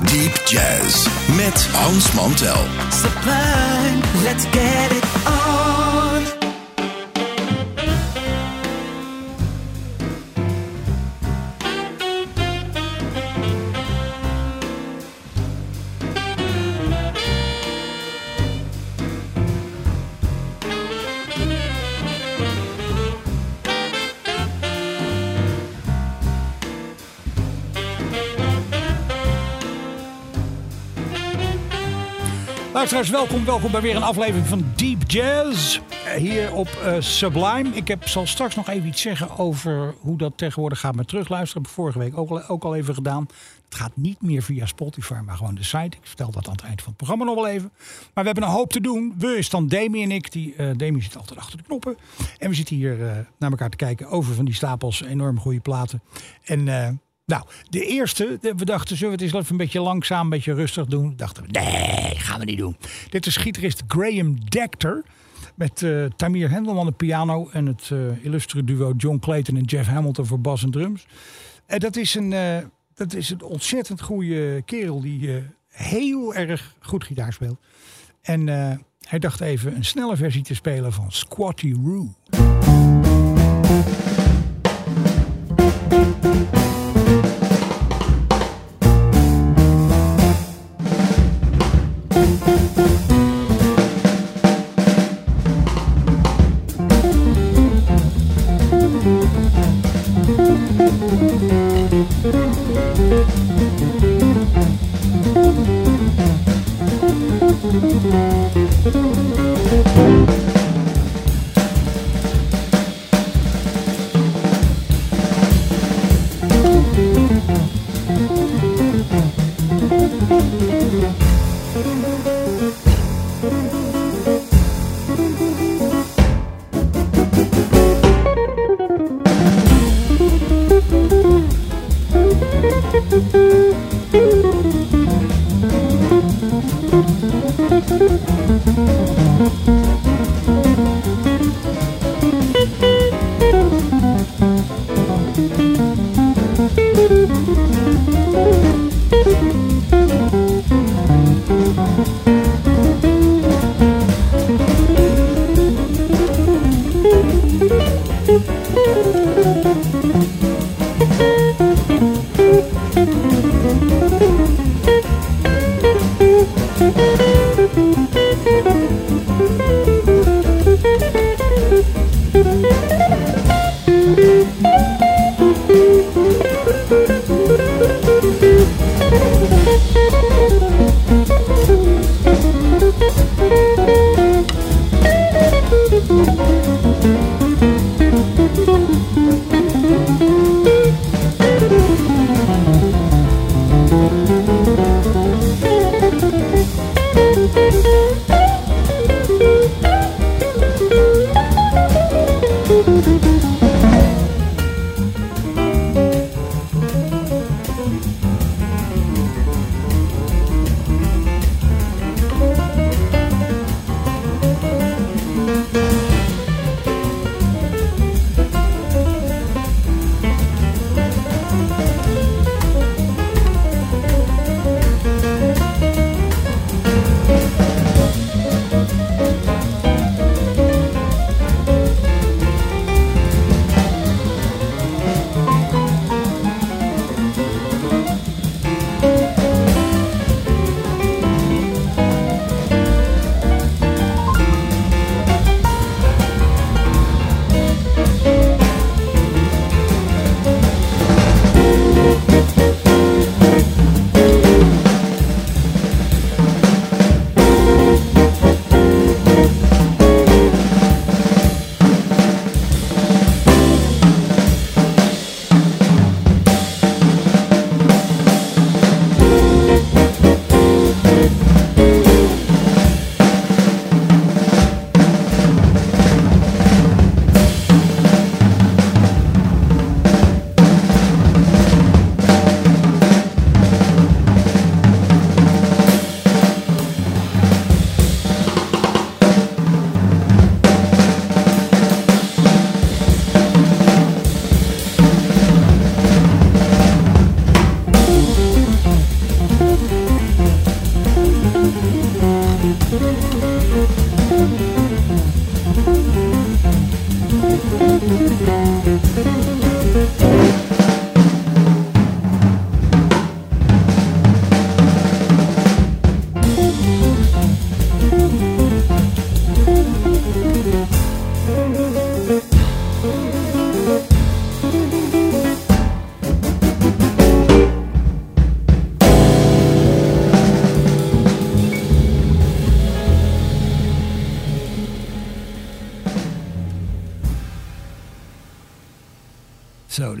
Deep Jazz met Hans Mantel. sublime, let's get it Luisteraars, welkom, welkom bij weer een aflevering van Deep Jazz. eh, Hier op eh, Sublime. Ik heb, zal straks nog even iets zeggen over hoe dat tegenwoordig gaat met terugluisteren. Heb vorige week ook, al- ook al even gedaan. Het gaat niet meer via Spotify, maar gewoon de site. Ik vertel dat aan het eind van het programma nog wel even. Maar we hebben een hoop te doen. We is dan Demi en ik. Die, eh Demi zit altijd achter de knoppen. En we zitten hier naar elkaar te kijken over van die stapels enorm goede platen. En nou, de eerste, we dachten, zullen we het eens even een beetje langzaam, een beetje rustig doen? Dachten we, nee, gaan we niet doen. Dit is gitarist Graham Decter. Met eh, Tamir Hendelman op piano en het eh, illustre duo John Clayton en Jeff Hamilton voor bas en drums. En dat is een, eh, dat is een ontzettend goede kerel die heel erg goed gitaar speelt. En hij dacht even een snelle versie te spelen van Squatty Roo.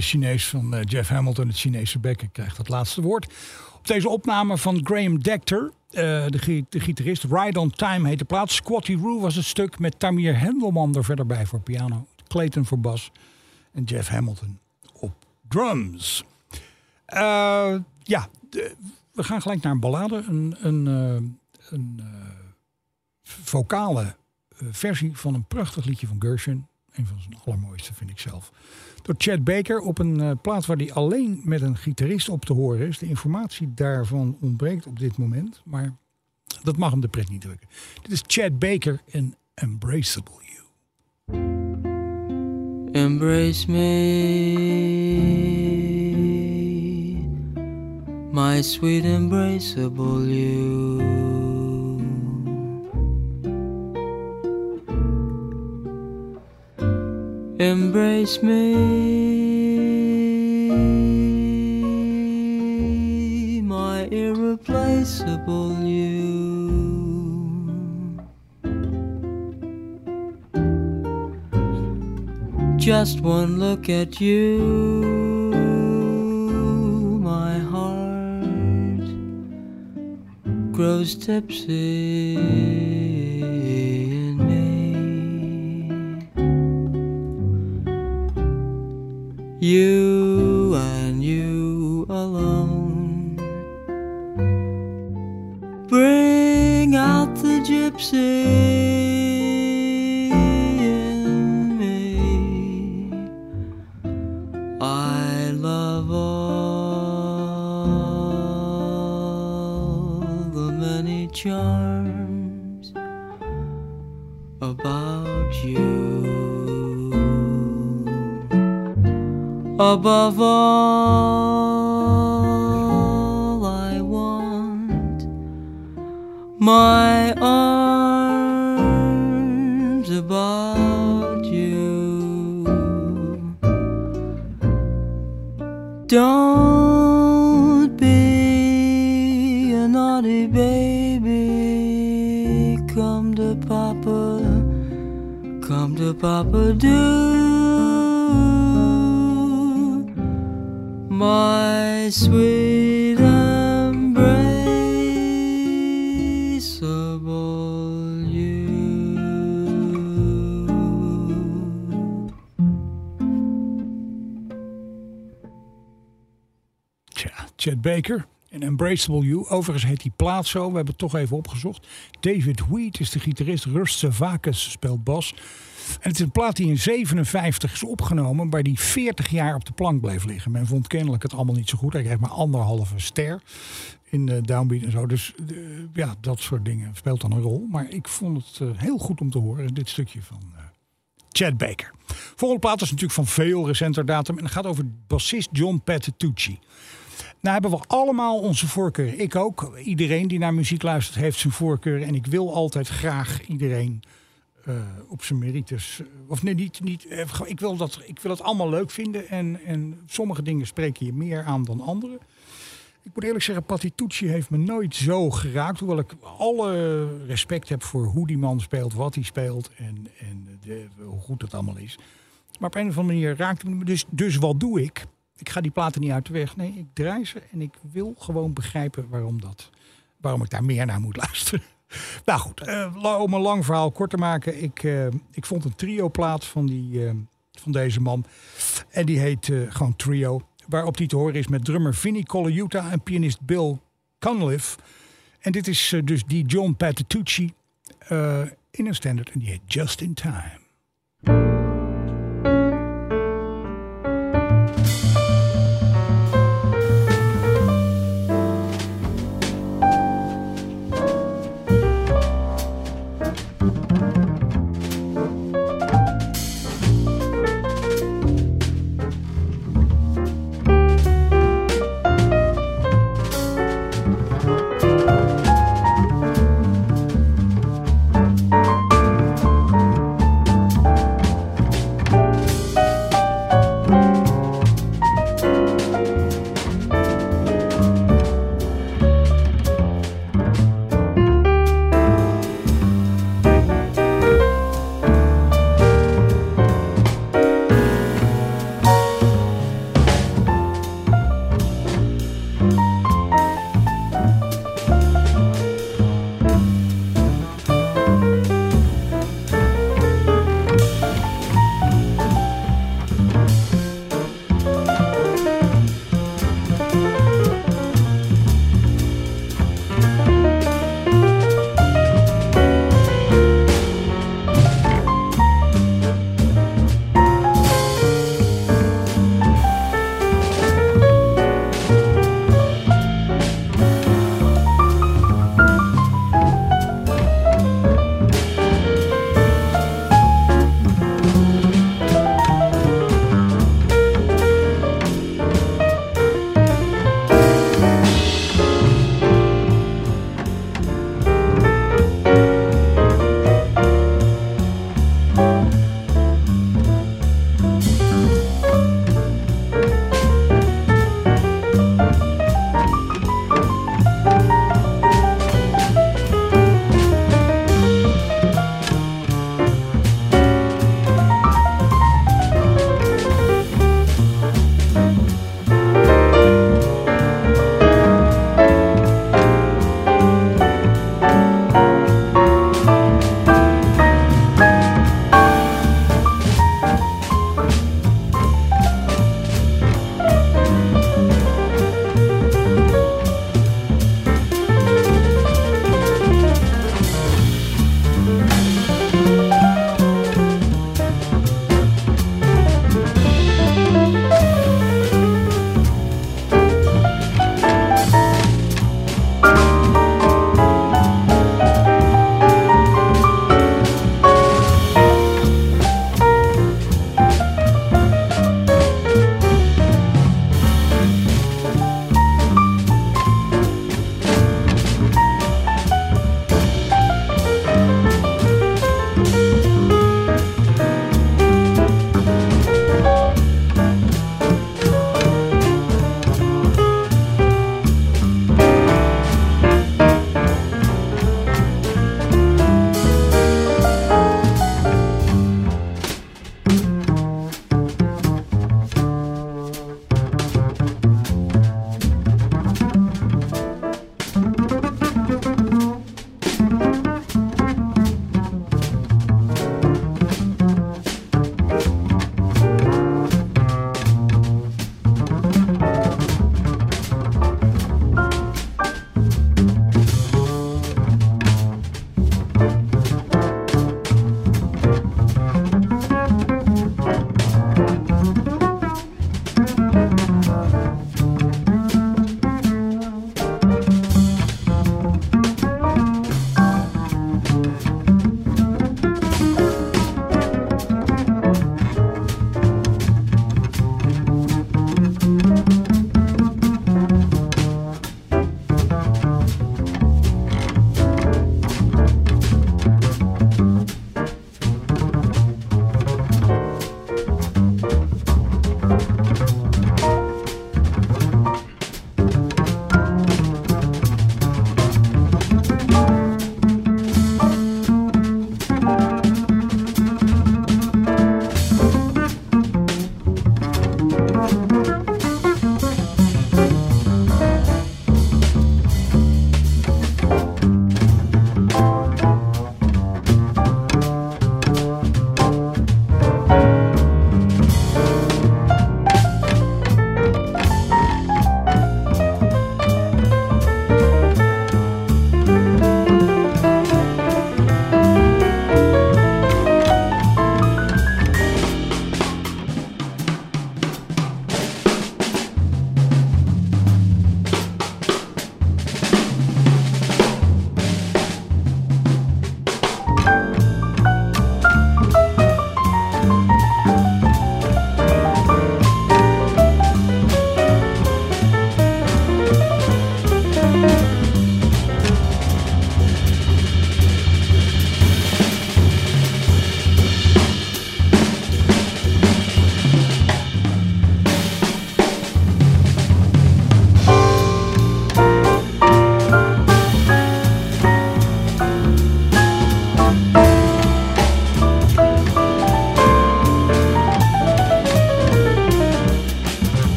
Chinees van eh, Jeff Hamilton, het Chinese bekken, krijgt het laatste woord. Op deze opname van Graham Dector, eh, de, de gitarist, Ride on Time heet de plaats. Squatty Roo was het stuk met Tamir Hendelman er verder bij voor piano. Clayton voor bas en Jeff Hamilton op drums. Eh, ja, we gaan gelijk naar een ballade. Een, een, een vocale versie van een prachtig liedje van Gershwin. Een van zijn allermooiste, vind ik zelf. Chad Baker op een eh, plaat waar hij alleen met een gitarist op te horen is. De informatie daarvan ontbreekt op dit moment. Maar dat mag hem de pret niet drukken. Dit is Chad Baker en Embraceable You. Embrace me, my sweet embraceable you. Embrace me, my irreplaceable you. Just one look at you, my heart grows tipsy Overigens heet die plaat zo. We hebben het toch even opgezocht. David Wheat is de gitarist. Rust Savakis speelt bas. En het is een plaat die in 57 is opgenomen... waar die 40 jaar op de plank bleef liggen. Men vond kennelijk het allemaal niet zo goed. Hij kreeg maar anderhalve ster in de downbeat en zo. Dus eh, ja, dat soort dingen speelt dan een rol. Maar ik vond het eh, heel goed om te horen. Dit stukje van eh, Chad Baker. Volgende plaat is natuurlijk van veel recenter datum. En het gaat over bassist John Patitucci. Nou hebben we allemaal onze voorkeur. Ik ook. Iedereen die naar muziek luistert heeft zijn voorkeur. En ik wil altijd graag iedereen eh, op zijn merites. eh, Of nee, niet. niet eh, ik, wil dat, ik wil het allemaal leuk vinden. En, en sommige dingen spreken je meer aan dan andere. Ik moet eerlijk zeggen, Patitucci heeft me nooit zo geraakt. Hoewel ik alle respect heb voor hoe die man speelt, wat hij speelt. En, en hoe goed het allemaal is. Maar op een of andere manier raakte het me. Dus, dus wat doe ik? Ik ga die platen niet uit de weg. Nee, ik draai ze en ik wil gewoon begrijpen waarom dat. Waarom ik daar meer naar moet luisteren. Nou goed, eh, om een lang verhaal kort te maken. Ik, eh, ik vond een trio-plaat van, die, eh, van deze man. En die heet gewoon Trio. Waarop die te horen is met drummer Vinnie Colaiuta en pianist Bill Cunliffe. En dit is dus die John Patitucci in een standard. En die heet Just in Time.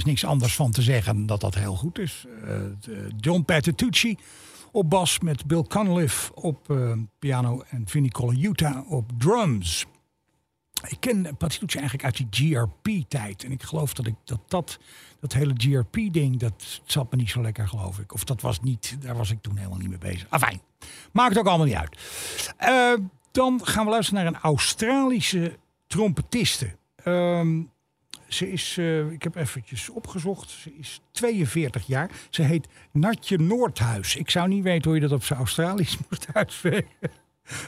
Is niks anders van te zeggen dat dat heel goed is. Eh, John Patitucci op bas met Bill Cunliffe op eh, piano en Vinnie Colaiuta op drums. Ik ken Patitucci eigenlijk uit die GRP-tijd. En ik geloof dat ik dat, dat, dat hele GRP-ding, dat zat me niet zo lekker, geloof ik. Of dat was niet, daar was ik toen helemaal niet mee bezig. Afijn, maakt ook allemaal niet uit. Eh, dan gaan we luisteren naar een Australische trompetiste. Ehm, ze is, eh, ik heb eventjes opgezocht, ze is 42 jaar. Ze heet Natje Noordhuis. Ik zou niet weten hoe je dat op zijn Australisch moest uitspreken.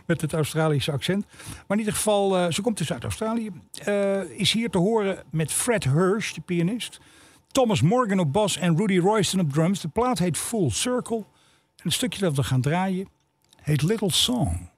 Met het Australische accent. Maar in ieder geval, eh, ze komt dus uit Australië. Eh, is hier te horen met Fred Hirsch, de pianist. Thomas Morgan op bas en Rudy Royston op drums. De plaat heet Full Circle. En het stukje dat we gaan draaien heet Little Song.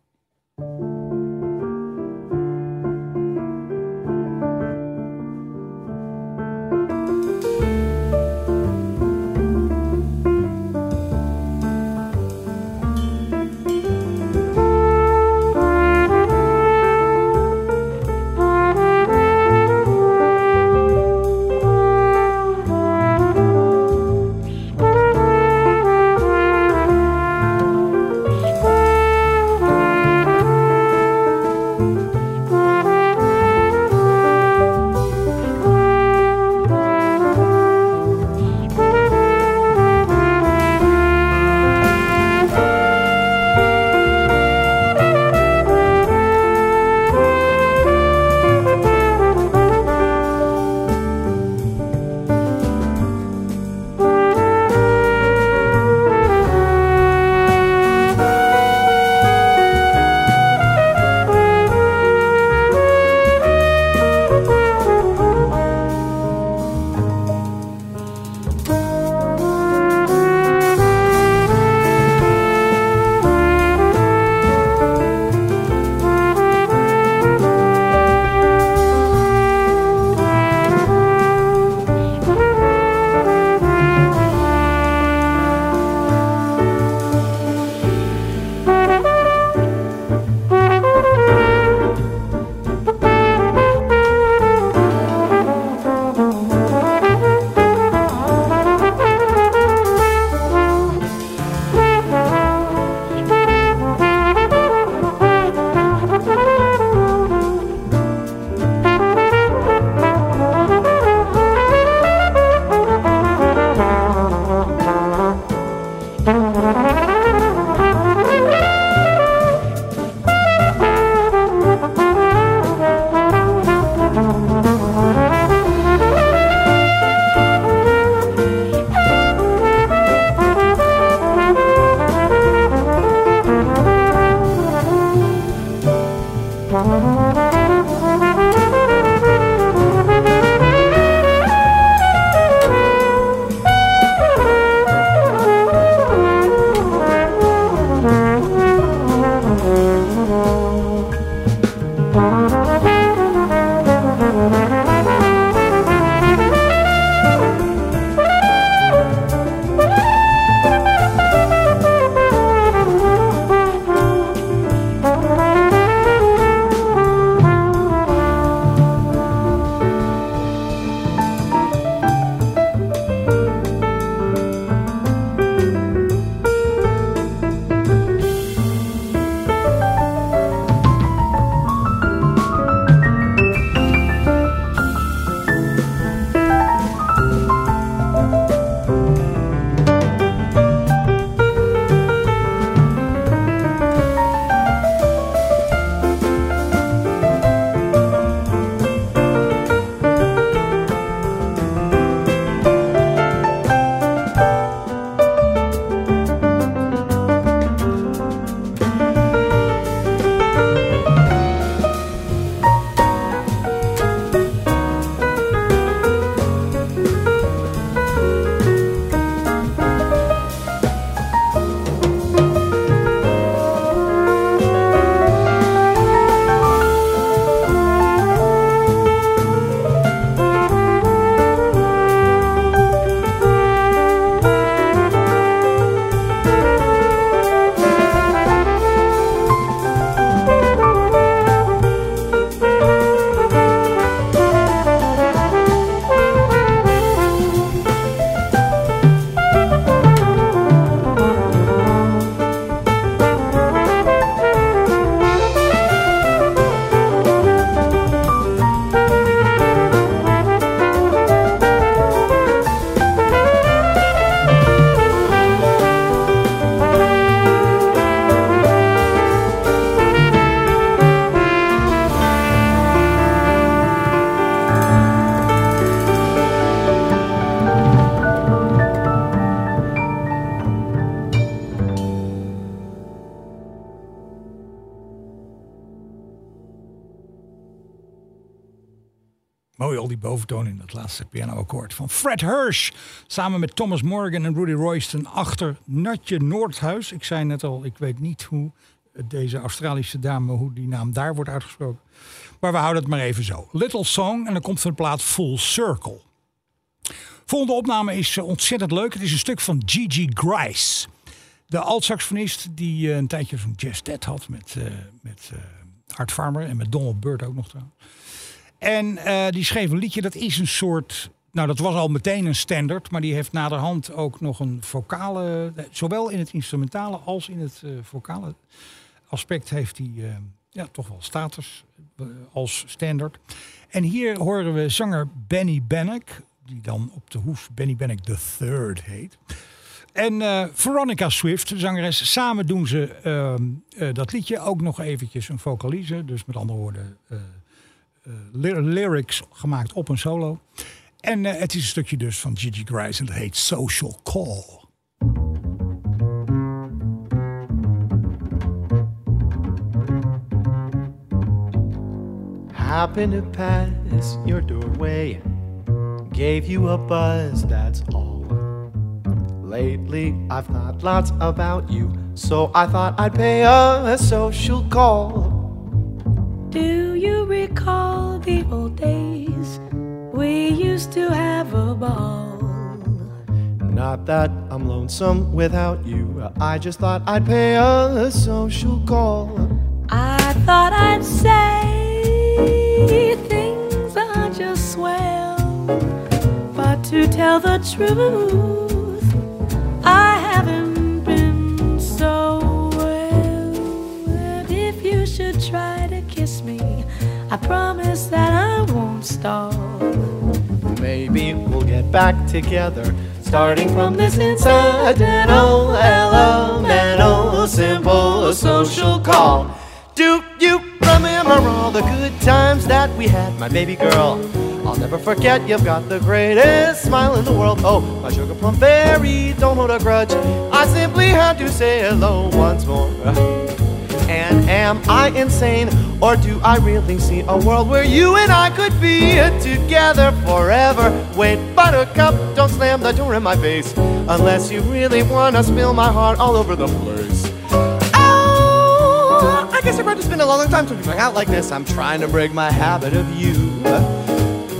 Laatste pianoakkoord van Fred Hirsch. Samen met Thomas Morgan en Rudy Royston achter Natje Noordhuis. Ik zei net al, ik weet niet hoe deze Australische dame, hoe die naam daar wordt uitgesproken. Maar we houden het maar even zo. Little Song en dan komt van de plaat Full Circle. Volgende opname is eh, ontzettend leuk. Het is een stuk van Gigi Grice. De alt-saxofonist die eh, een tijdje zo'n jazz had met, eh, met Art Farmer en met Donald Byrd ook nog trouwens. En eh, die schreef een liedje, dat is een soort... Nou, dat was al meteen een standaard, maar die heeft naderhand ook nog een vocale... eh, Zowel in het instrumentale als in het eh, vocale aspect heeft hij ja, toch wel status als standaard. En hier horen we zanger Benny Bannock, die dan op de hoef Benny Bannock III heet. En Veronica Swift, de zangeres, samen doen ze ehm, eh, dat liedje ook nog eventjes een vocalize. Dus met andere woorden, lyrics gemaakt op een solo. En eh, het is een stukje dus van Gigi Grice en dat heet Social Call. Happened to pass your doorway, gave you a buzz, that's all. Lately, I've thought lots about you, so I thought I'd pay a social call. Do you recall the old days? We used to have a ball. Not that I'm lonesome without you, I just thought I'd pay a social call. I thought I'd say things are just swell, but to tell the truth, I haven't been so well. And if you should try to kiss me, I promise that I won't stall. Maybe we'll get back together, starting from this incidental, elemental, simple social call. Do you remember all the good times that we had, my baby girl? I'll never forget, you've got the greatest smile in the world. Oh, my sugar plum fairy, don't hold a grudge. I simply had to say hello once more. And am I insane, or do I really see a world where you and I could be together forever? Wait, Buttercup, don't slam the door in my face, unless you really wanna spill my heart all over the place. Oh, I guess it's been a long time since we hung out like this. I'm trying to break my habit of you.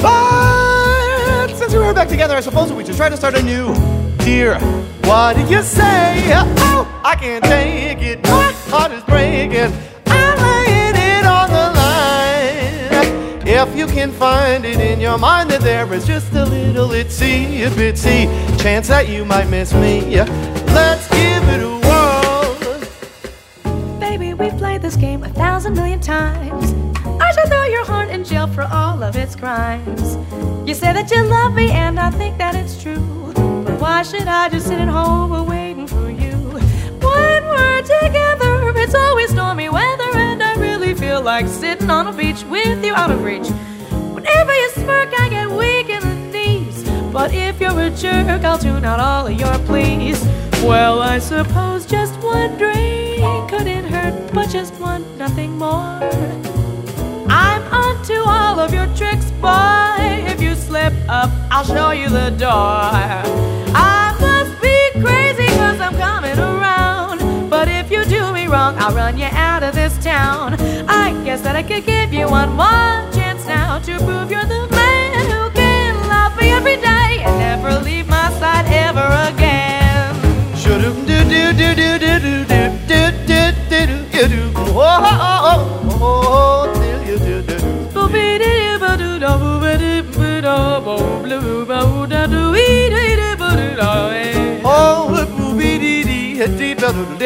But since we're back together, I suppose we should try to start anew. Dear, what do you say? Oh, I can't take it. Heart is breaking. I'm laying it on the line. If you can find it in your mind that there is just a little itsy bitsy chance that you might miss me, let's give it a whirl. Baby, we've played this game a thousand million times. I should throw your heart in jail for all of its crimes. You say that you love me, and I think that it's true. But why should I just sit at home waiting for you? When we're together, it's always stormy weather, and I really feel like sitting on a beach with you out of reach. Whenever you smirk, I get weak in the knees. But if you're a jerk, I'll tune out all of your pleas. Well, I suppose just one drink couldn't hurt, but just one, nothing more. I'm onto all of your tricks, boy. If you slip up, I'll show you the door. I wrong, I'll run you out of this town. I guess that I could give you one more chance now to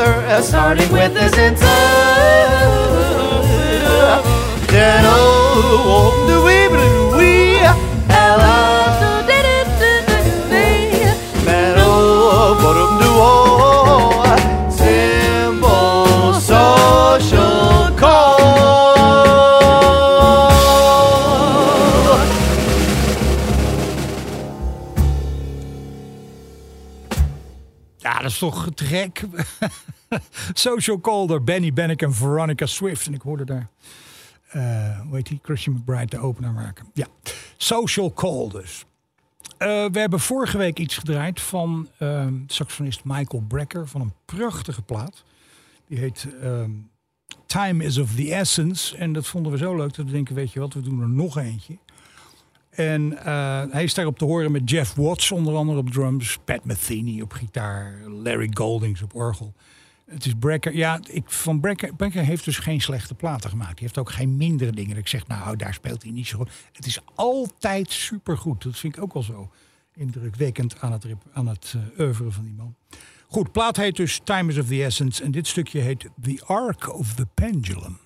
another, uh, starting with this inside. Oh, oh, we oh, dat is toch te. Social Calder, Benny Bennick en Veronica Swift. En ik hoorde daar, eh hoe heet die, Christian McBride de opener maken. Ja, Social Call dus. Eh, we hebben vorige week iets gedraaid van ehm, saxofonist Michael Brecker van een prachtige plaat. Die heet ehm, Time is of the Essence. En dat vonden we zo leuk dat we denken, weet je wat, we doen er nog eentje. En eh, hij is daarop te horen met Jeff Watts, onder andere op drums, Pat Metheny op gitaar, Larry Goldings op orgel. Het is Brecker. Ja, ik, van Brecker, Brecker heeft dus geen slechte platen gemaakt. Hij heeft ook geen mindere dingen. Ik zeg, nou, daar speelt hij niet zo goed. Het is altijd supergoed. Dat vind ik ook wel zo indrukwekkend aan het, aan het eh, van die man. Goed, plaat heet dus Time is of the Essence. En dit stukje heet The Arc of the Pendulum.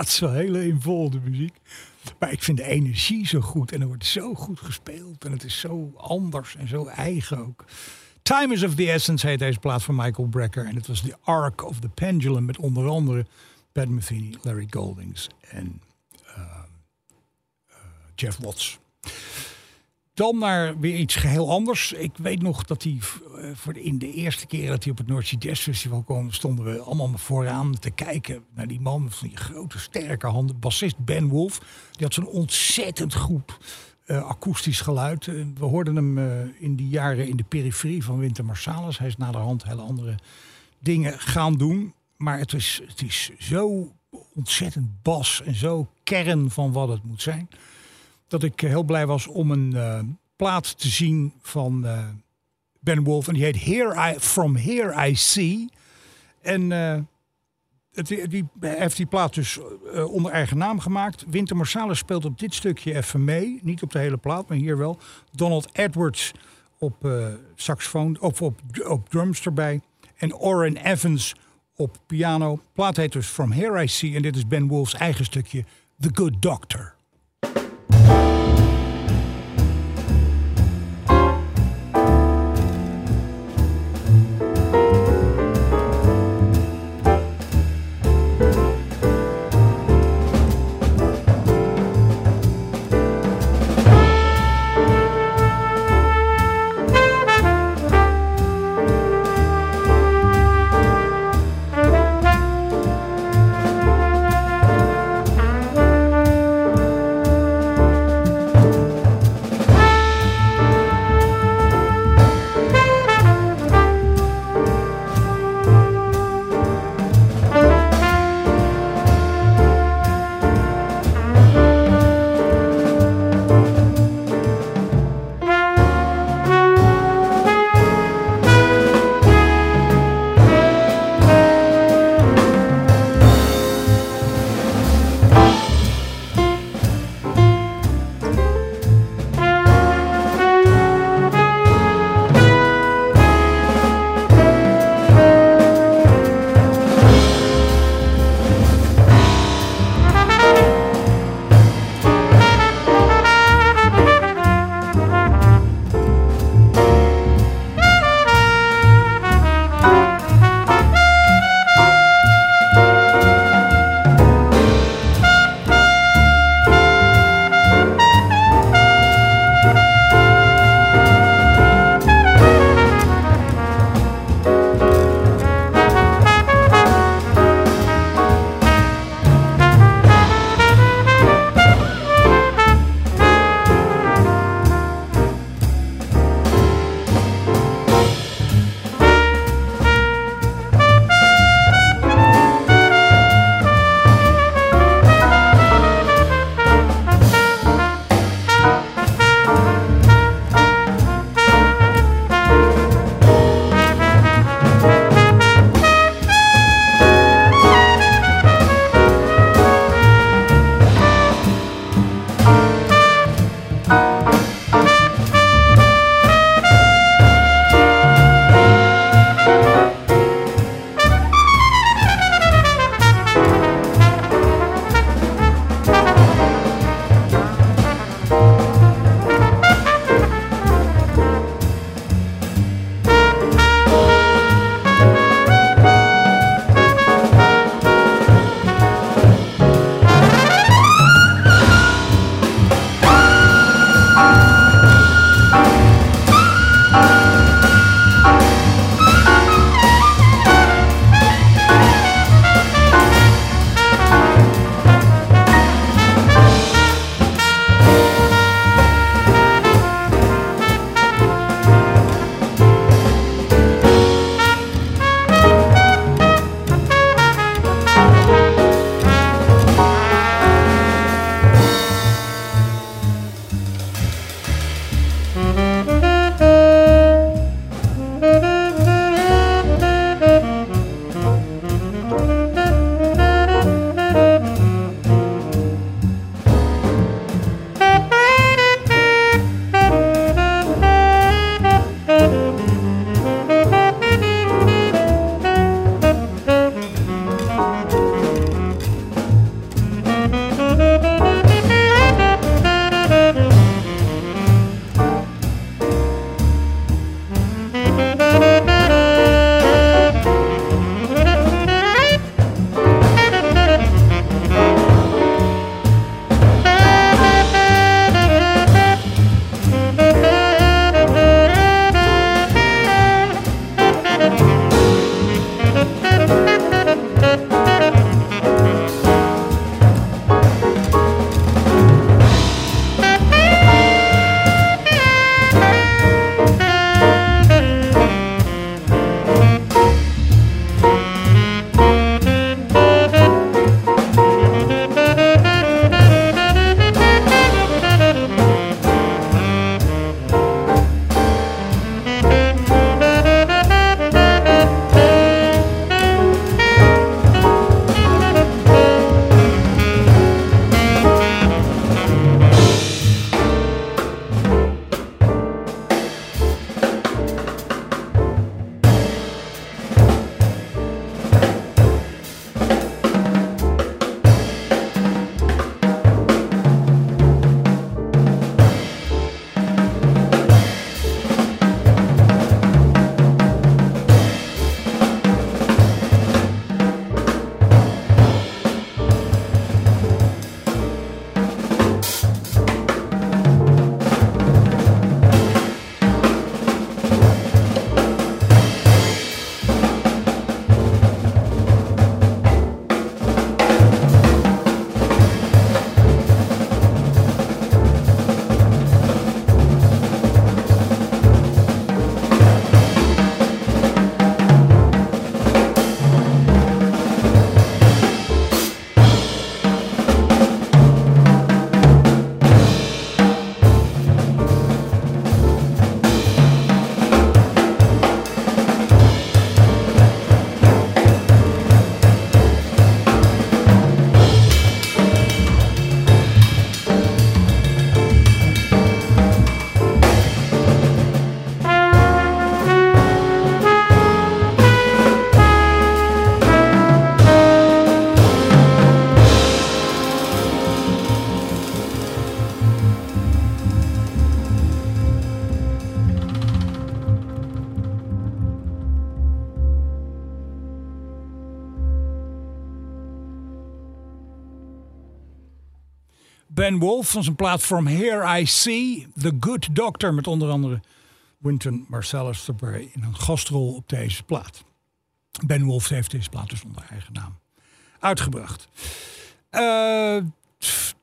Het is wel hele involde muziek. Maar ik vind de energie zo goed. En er wordt zo goed gespeeld. En het is zo anders en zo eigen ook. Time is of the Essence heet deze plaat van Michael Brecker. En het was The Arc of the Pendulum. Met onder andere Pat Metheny, Larry Goldings en uh, uh, Jeff Watts. Dan naar weer iets geheel anders. Ik weet nog dat hij eh, voor in de eerste keer dat hij op het Jazz Festival kwam, stonden we allemaal vooraan te kijken naar die man van die grote sterke handen. Bassist Ben Wolf. Die had zo'n ontzettend goed uh, akoestisch geluid. Uh, we hoorden hem in die jaren in de periferie van Winter Marsalis. Hij is naderhand hele andere dingen gaan doen. Maar het is, het is zo ontzettend bas en zo kern van wat het moet zijn dat ik heel blij was om een uh, plaat te zien van uh, Ben Wolf. En die heet Here I, From Here I See. En uh, het, die heeft die plaat dus onder eigen naam gemaakt. Winter Marsalis speelt op dit stukje even mee. Niet op de hele plaat, maar hier wel. Donald Edwards op saxofoon, of op, op drums erbij. En Orrin Evans op piano. Plaat heet dus From Here I See. En dit is Ben Wolf's eigen stukje, The Good Doctor. Ben Wolf van zijn plaat From Here I See. The Good Doctor met onder andere Wynton Marcellus erbij in een gastrol op deze plaat. Ben Wolf heeft deze plaat dus onder eigen naam uitgebracht. Eh,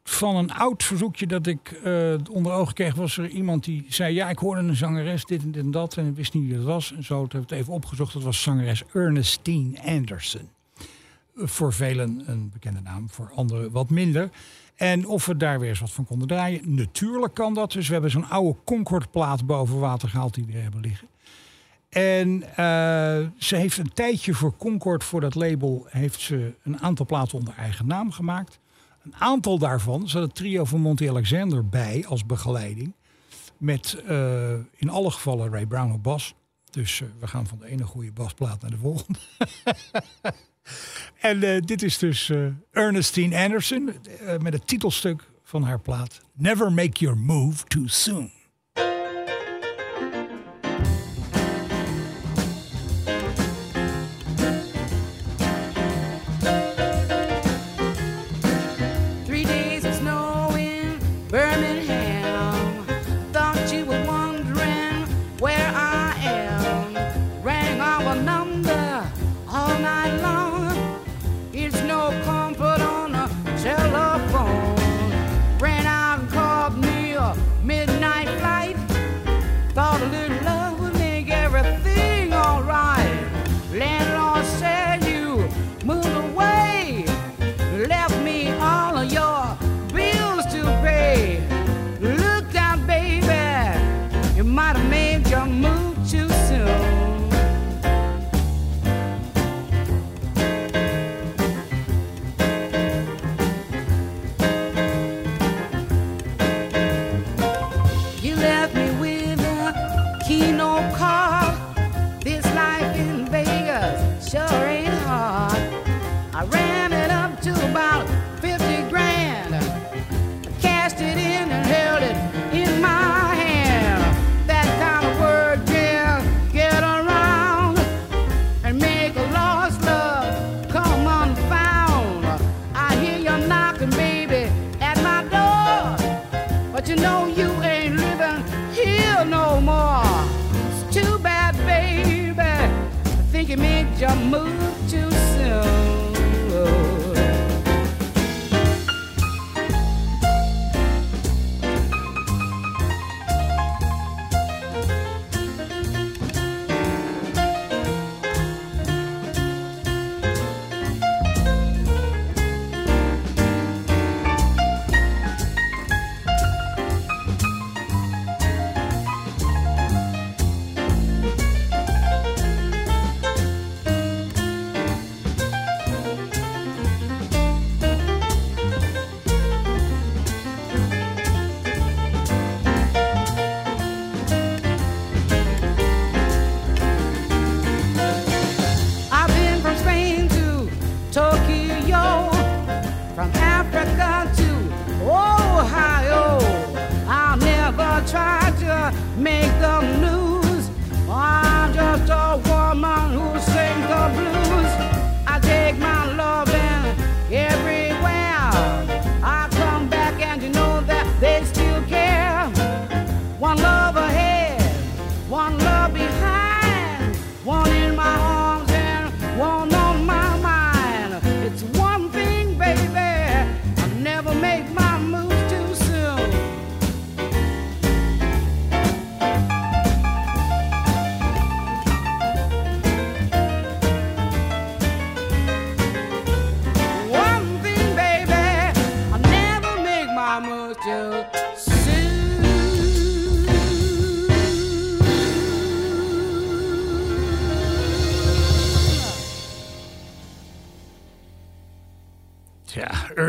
van een oud verzoekje dat ik eh, onder ogen kreeg, was er iemand die zei: Ja, ik hoorde een zangeres, dit en dit en dat. En ik wist niet wie dat was. En zo heb ik het even opgezocht. Dat was zangeres Ernestine Anderson. Voor velen een bekende naam, voor anderen wat minder. En of we daar weer eens wat van konden draaien. Natuurlijk kan dat. Dus we hebben zo'n oude Concord-plaat boven water gehaald die we hebben liggen. En eh, ze heeft een tijdje voor Concord, voor dat label, heeft ze een aantal platen onder eigen naam gemaakt. Een aantal daarvan zat het trio van Monty Alexander bij als begeleiding. Met uh, in alle gevallen Ray Brown op bas. Dus uh, we gaan van de ene goede basplaat naar de volgende. en uh, dit is dus Ernestine Anderson met het titelstuk van haar plaat Never Make Your Move Too Soon.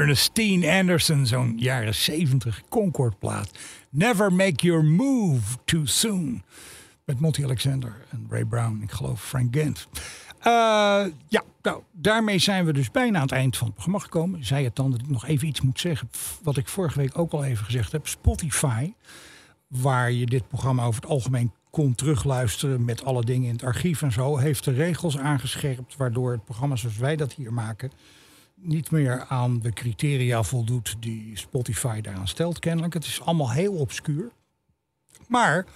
Ernestine Anderson, zo'n jaren 70 Concord-plaat. Never make your move too soon. Met Monty Alexander en Ray Brown, ik geloof Frank Gant. Eh, ja, nou, daarmee zijn we dus bijna aan het eind van het programma gekomen. Zei het dan dat ik nog even iets moet zeggen. Wat ik vorige week ook al even gezegd heb. Spotify, waar je dit programma over het algemeen kon terugluisteren met alle dingen in het archief en zo, heeft de regels aangescherpt waardoor het programma zoals wij dat hier maken niet meer aan de criteria voldoet die Spotify daaraan stelt, kennelijk. Het is allemaal heel obscuur. Maar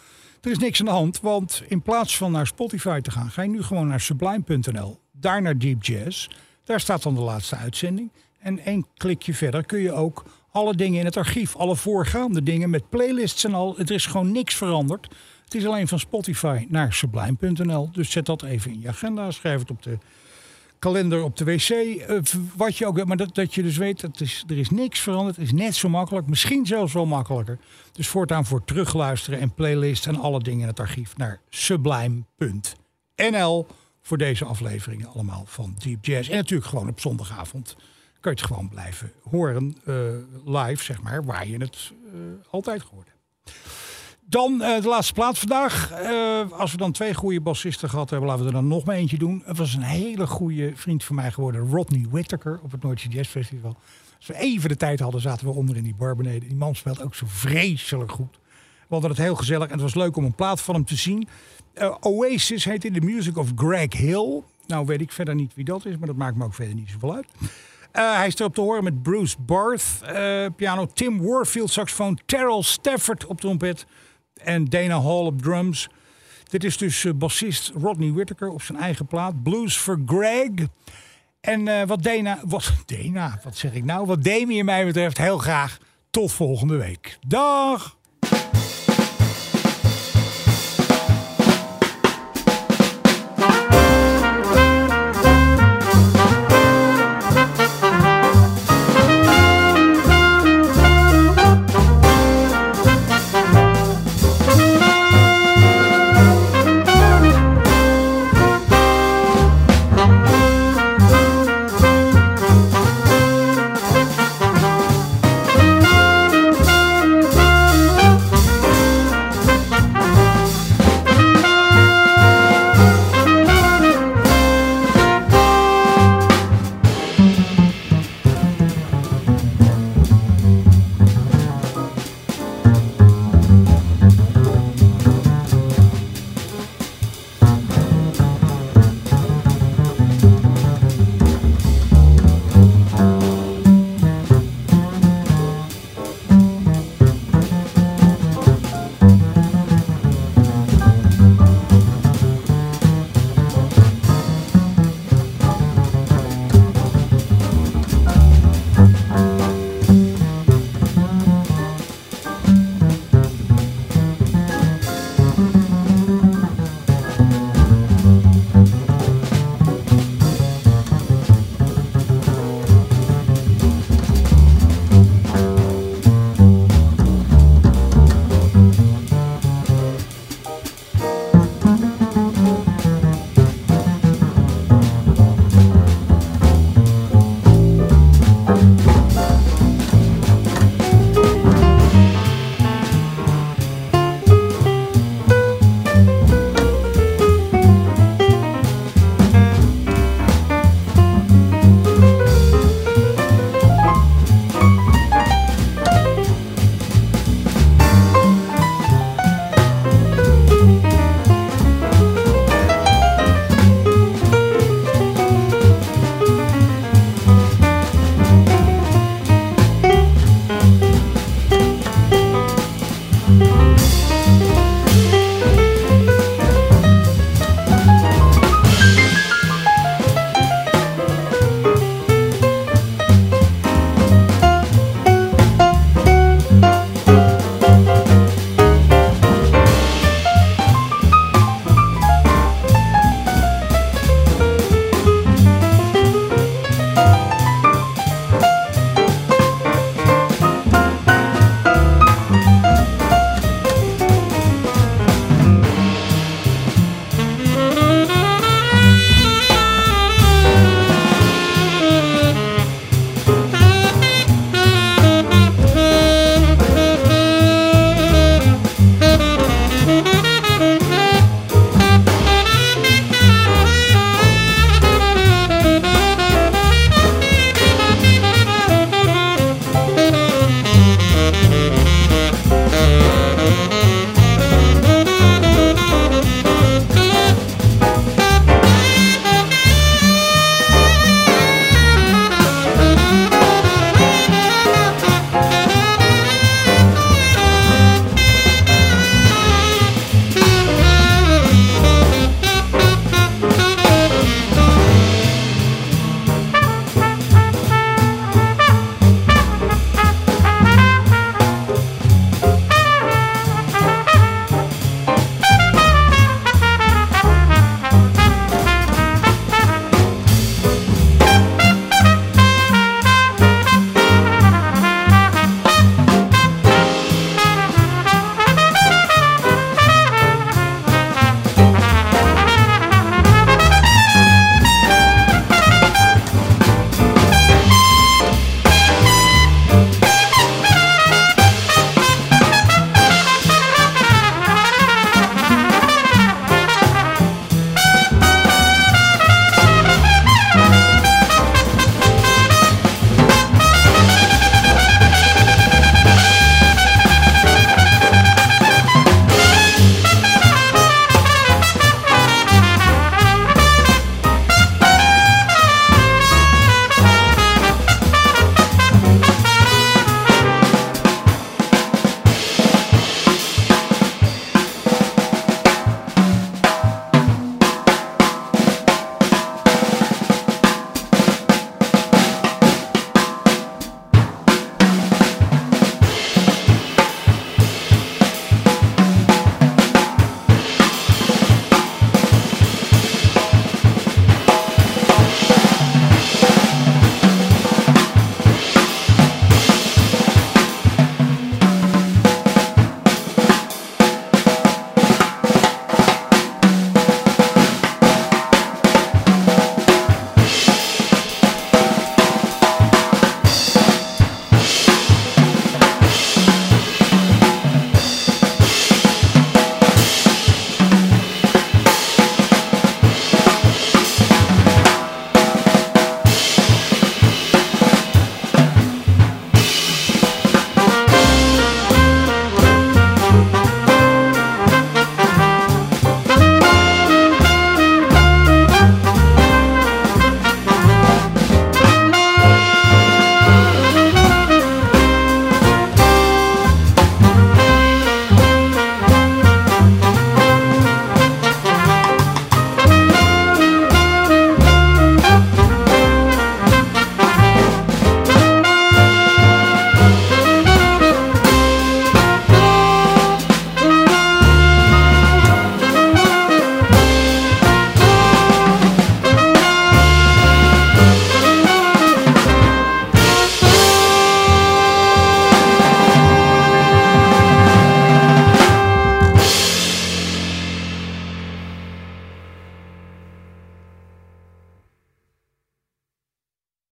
er is niks aan de hand, want in plaats van naar Spotify te gaan, ga je nu gewoon naar sublime.nl. Daar naar Deep Jazz. Daar staat dan de laatste uitzending. En één klikje verder kun je ook alle dingen in het archief, alle voorgaande dingen met playlists en al. Er is gewoon niks veranderd. Het is alleen van Spotify naar sublime.nl. Dus zet dat even in je agenda. Schrijf het op de kalender op de wc. eh, wat je ook. Maar dat, dat je dus weet, dat is, er is niks veranderd. Het is net zo makkelijk. Misschien zelfs wel makkelijker. Dus voortaan voor terugluisteren en playlist en alle dingen in het archief naar sublime.nl. Voor deze afleveringen allemaal van Deep Jazz. En natuurlijk gewoon op zondagavond kan je het gewoon blijven horen. eh, live, zeg maar, waar je het eh, altijd gehoord hebt. Dan eh, de laatste plaat vandaag. Eh, als we dan twee goede bassisten gehad hebben, laten we er dan nog maar eentje doen. Het was een hele goede vriend van mij geworden, Rodney Whittaker, op het Noordse Jazz Festival. Als we even de tijd hadden, zaten we onder in die bar beneden. Die man speelt ook zo vreselijk goed. We hadden het heel gezellig en het was leuk om een plaat van hem te zien. Eh, Oasis heet in The Music of Greg Hill. Nou weet ik verder niet wie dat is, maar dat maakt me ook verder niet zoveel uit. Hij is erop te horen met Bruce Barth, piano, Tim Warfield, saxofoon, Terrell Stafford op trompet en Dana Hall op drums. Dit is dus eh, bassist Rodney Whittaker op zijn eigen plaat, Blues for Greg. En eh, wat Dana, wat Dana, wat zeg ik nou? Wat Demi mij betreft, heel graag tot volgende week. Dag!